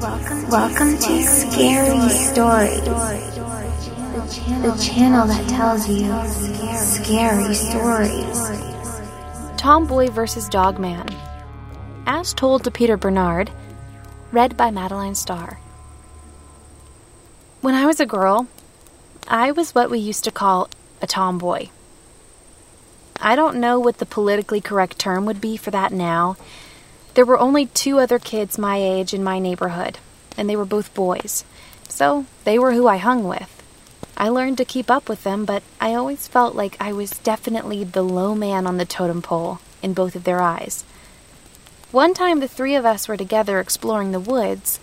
Welcome to Scary Stories, the channel that tells you scary stories. Tomboy vs. Dogman. As told to Peter Bernard. Read by Madeline Starr. When I was a girl, I was what we used to call a tomboy. I don't know what the politically correct term would be for that now. There were only two other kids my age in my neighborhood, and they were both boys, so they were who I hung with. I learned to keep up with them, but I always felt like I was definitely the low man on the totem pole in both of their eyes. One time the three of us were together exploring the woods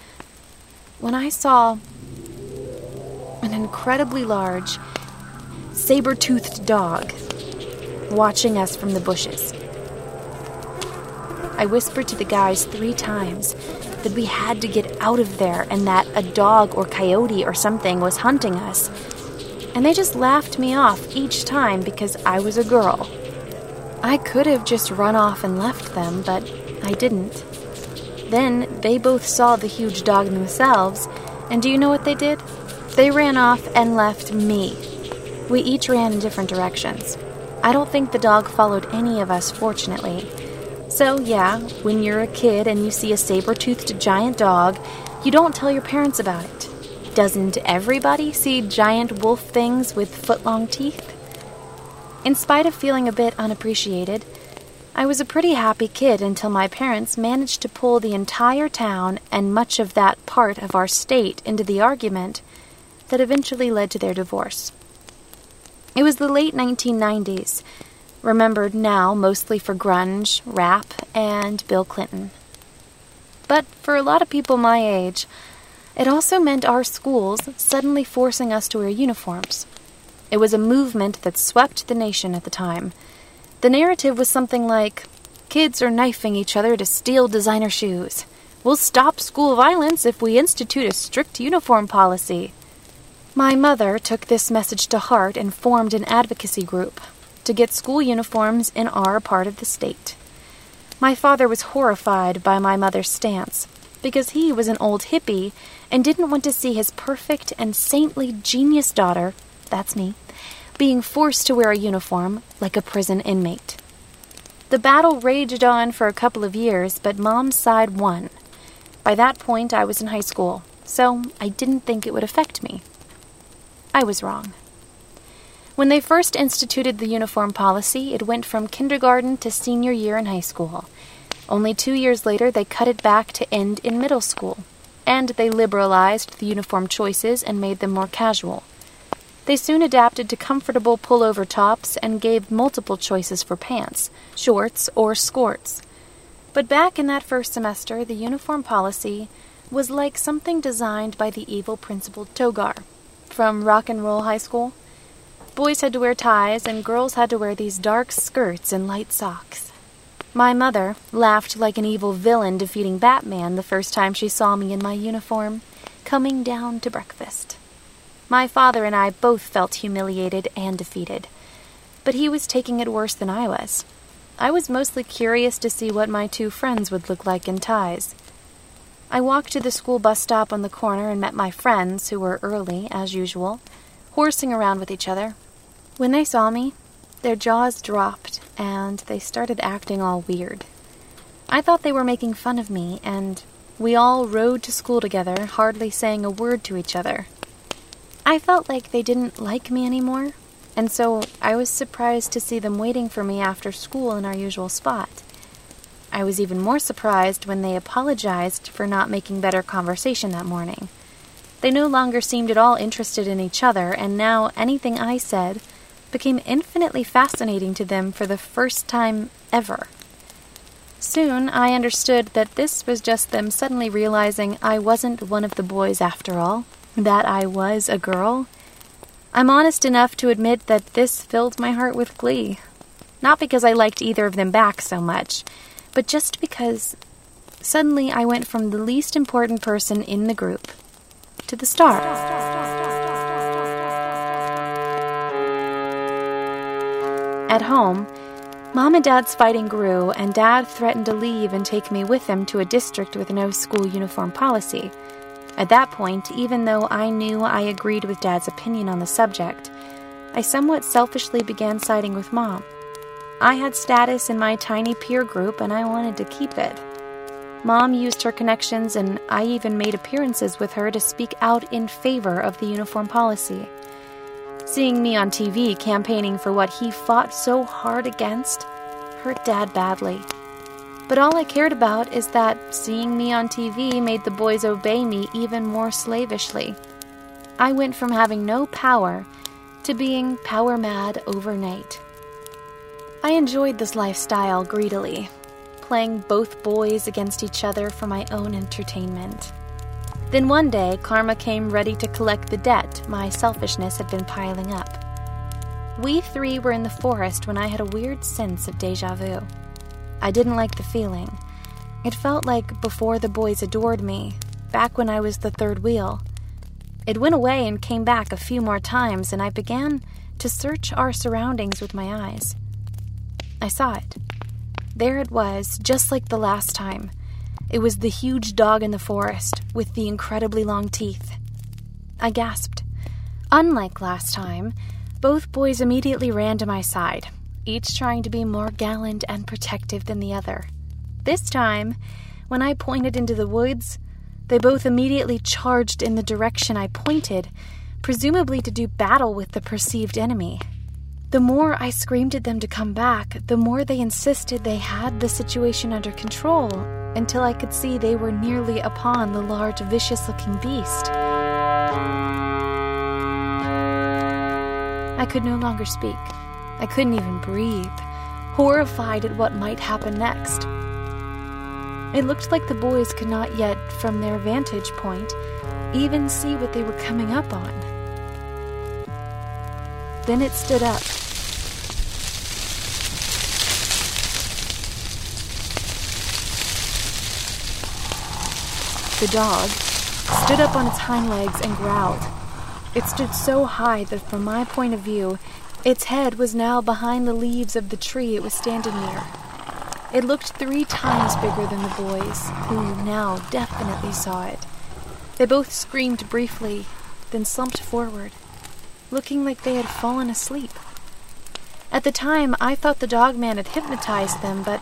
when I saw an incredibly large, saber toothed dog watching us from the bushes. I whispered to the guys three times that we had to get out of there and that a dog or coyote or something was hunting us. And they just laughed me off each time because I was a girl. I could have just run off and left them, but I didn't. Then they both saw the huge dog themselves, and do you know what they did? They ran off and left me. We each ran in different directions. I don't think the dog followed any of us, fortunately. So, yeah, when you're a kid and you see a saber toothed giant dog, you don't tell your parents about it. Doesn't everybody see giant wolf things with foot long teeth? In spite of feeling a bit unappreciated, I was a pretty happy kid until my parents managed to pull the entire town and much of that part of our state into the argument that eventually led to their divorce. It was the late 1990s, remembered now mostly for grunge, rap, and Bill Clinton. But for a lot of people my age, it also meant our schools suddenly forcing us to wear uniforms. It was a movement that swept the nation at the time. The narrative was something like Kids are knifing each other to steal designer shoes. We'll stop school violence if we institute a strict uniform policy. My mother took this message to heart and formed an advocacy group to get school uniforms in our part of the state. My father was horrified by my mother's stance because he was an old hippie and didn't want to see his perfect and saintly genius daughter, that's me, being forced to wear a uniform like a prison inmate. The battle raged on for a couple of years, but Mom's side won. By that point, I was in high school, so I didn't think it would affect me. I was wrong. When they first instituted the uniform policy, it went from kindergarten to senior year in high school. Only two years later, they cut it back to end in middle school, and they liberalized the uniform choices and made them more casual. They soon adapted to comfortable pullover tops and gave multiple choices for pants, shorts, or skirts. But back in that first semester, the uniform policy was like something designed by the evil Principal Togar from Rock and Roll High School. Boys had to wear ties, and girls had to wear these dark skirts and light socks. My mother laughed like an evil villain defeating Batman the first time she saw me in my uniform, coming down to breakfast. My father and I both felt humiliated and defeated, but he was taking it worse than I was. I was mostly curious to see what my two friends would look like in ties. I walked to the school bus stop on the corner and met my friends, who were early, as usual, horsing around with each other, when they saw me, their jaws dropped and they started acting all weird. I thought they were making fun of me, and we all rode to school together, hardly saying a word to each other. I felt like they didn't like me anymore, and so I was surprised to see them waiting for me after school in our usual spot. I was even more surprised when they apologized for not making better conversation that morning. They no longer seemed at all interested in each other, and now anything I said became infinitely fascinating to them for the first time ever. Soon I understood that this was just them suddenly realizing I wasn't one of the boys after all, that I was a girl. I'm honest enough to admit that this filled my heart with glee. Not because I liked either of them back so much, but just because suddenly I went from the least important person in the group to the star. At home, Mom and Dad's fighting grew, and Dad threatened to leave and take me with him to a district with no school uniform policy. At that point, even though I knew I agreed with Dad's opinion on the subject, I somewhat selfishly began siding with Mom. I had status in my tiny peer group and I wanted to keep it. Mom used her connections, and I even made appearances with her to speak out in favor of the uniform policy. Seeing me on TV campaigning for what he fought so hard against hurt Dad badly. But all I cared about is that seeing me on TV made the boys obey me even more slavishly. I went from having no power to being power mad overnight. I enjoyed this lifestyle greedily, playing both boys against each other for my own entertainment. Then one day, Karma came ready to collect the debt my selfishness had been piling up. We three were in the forest when I had a weird sense of deja vu. I didn't like the feeling. It felt like before the boys adored me, back when I was the third wheel. It went away and came back a few more times, and I began to search our surroundings with my eyes. I saw it. There it was, just like the last time. It was the huge dog in the forest, with the incredibly long teeth. I gasped. Unlike last time, both boys immediately ran to my side, each trying to be more gallant and protective than the other. This time, when I pointed into the woods, they both immediately charged in the direction I pointed, presumably to do battle with the perceived enemy. The more I screamed at them to come back, the more they insisted they had the situation under control, until I could see they were nearly upon the large, vicious looking beast. I could no longer speak. I couldn't even breathe, horrified at what might happen next. It looked like the boys could not yet, from their vantage point, even see what they were coming up on. Then it stood up. The dog stood up on its hind legs and growled. It stood so high that, from my point of view, its head was now behind the leaves of the tree it was standing near. It looked three times bigger than the boys, who now definitely saw it. They both screamed briefly, then slumped forward, looking like they had fallen asleep. At the time, I thought the dog man had hypnotized them, but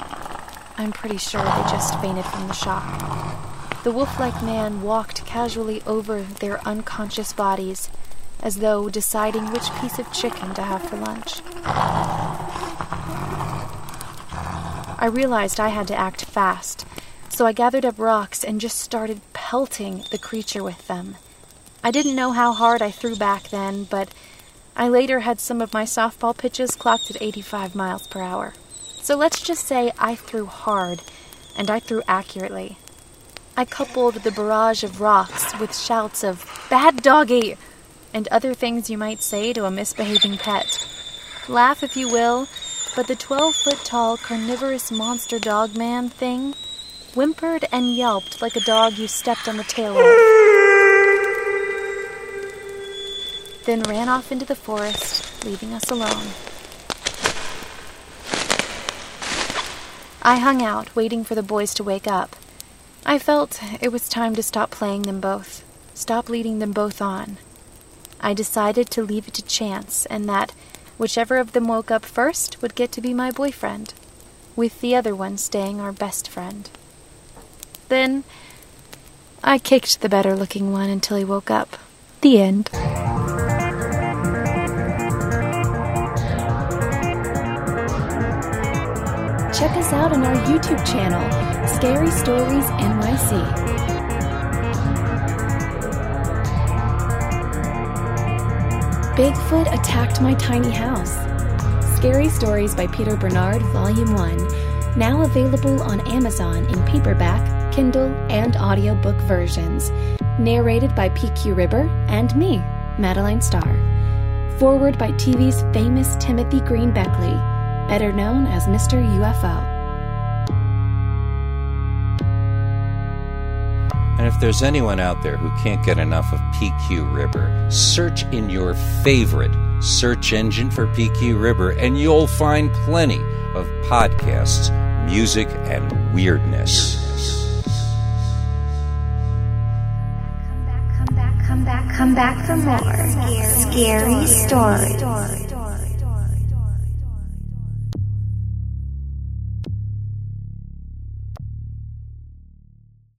I'm pretty sure they just fainted from the shock. The wolf like man walked casually over their unconscious bodies, as though deciding which piece of chicken to have for lunch. I realized I had to act fast, so I gathered up rocks and just started pelting the creature with them. I didn't know how hard I threw back then, but I later had some of my softball pitches clocked at 85 miles per hour. So let's just say I threw hard, and I threw accurately. I coupled the barrage of rocks with shouts of, Bad doggy! and other things you might say to a misbehaving pet. Laugh if you will, but the 12 foot tall carnivorous monster dog man thing whimpered and yelped like a dog you stepped on the tail of. Then ran off into the forest, leaving us alone. I hung out, waiting for the boys to wake up. I felt it was time to stop playing them both, stop leading them both on. I decided to leave it to chance, and that whichever of them woke up first would get to be my boyfriend, with the other one staying our best friend. Then I kicked the better looking one until he woke up. The end. Check us out on our YouTube channel, Scary Stories NYC. Bigfoot attacked my tiny house. Scary Stories by Peter Bernard, Volume 1, now available on Amazon in paperback, Kindle, and audiobook versions. Narrated by PQ Ribber and me, Madeline Starr. Foreword by TV's famous Timothy Green Beckley better known as Mr. UFO. And if there's anyone out there who can't get enough of PQ Ribber, search in your favorite search engine for PQ Ribber and you'll find plenty of podcasts, music, and weirdness. Come back, come back, come back come back for more scary stories.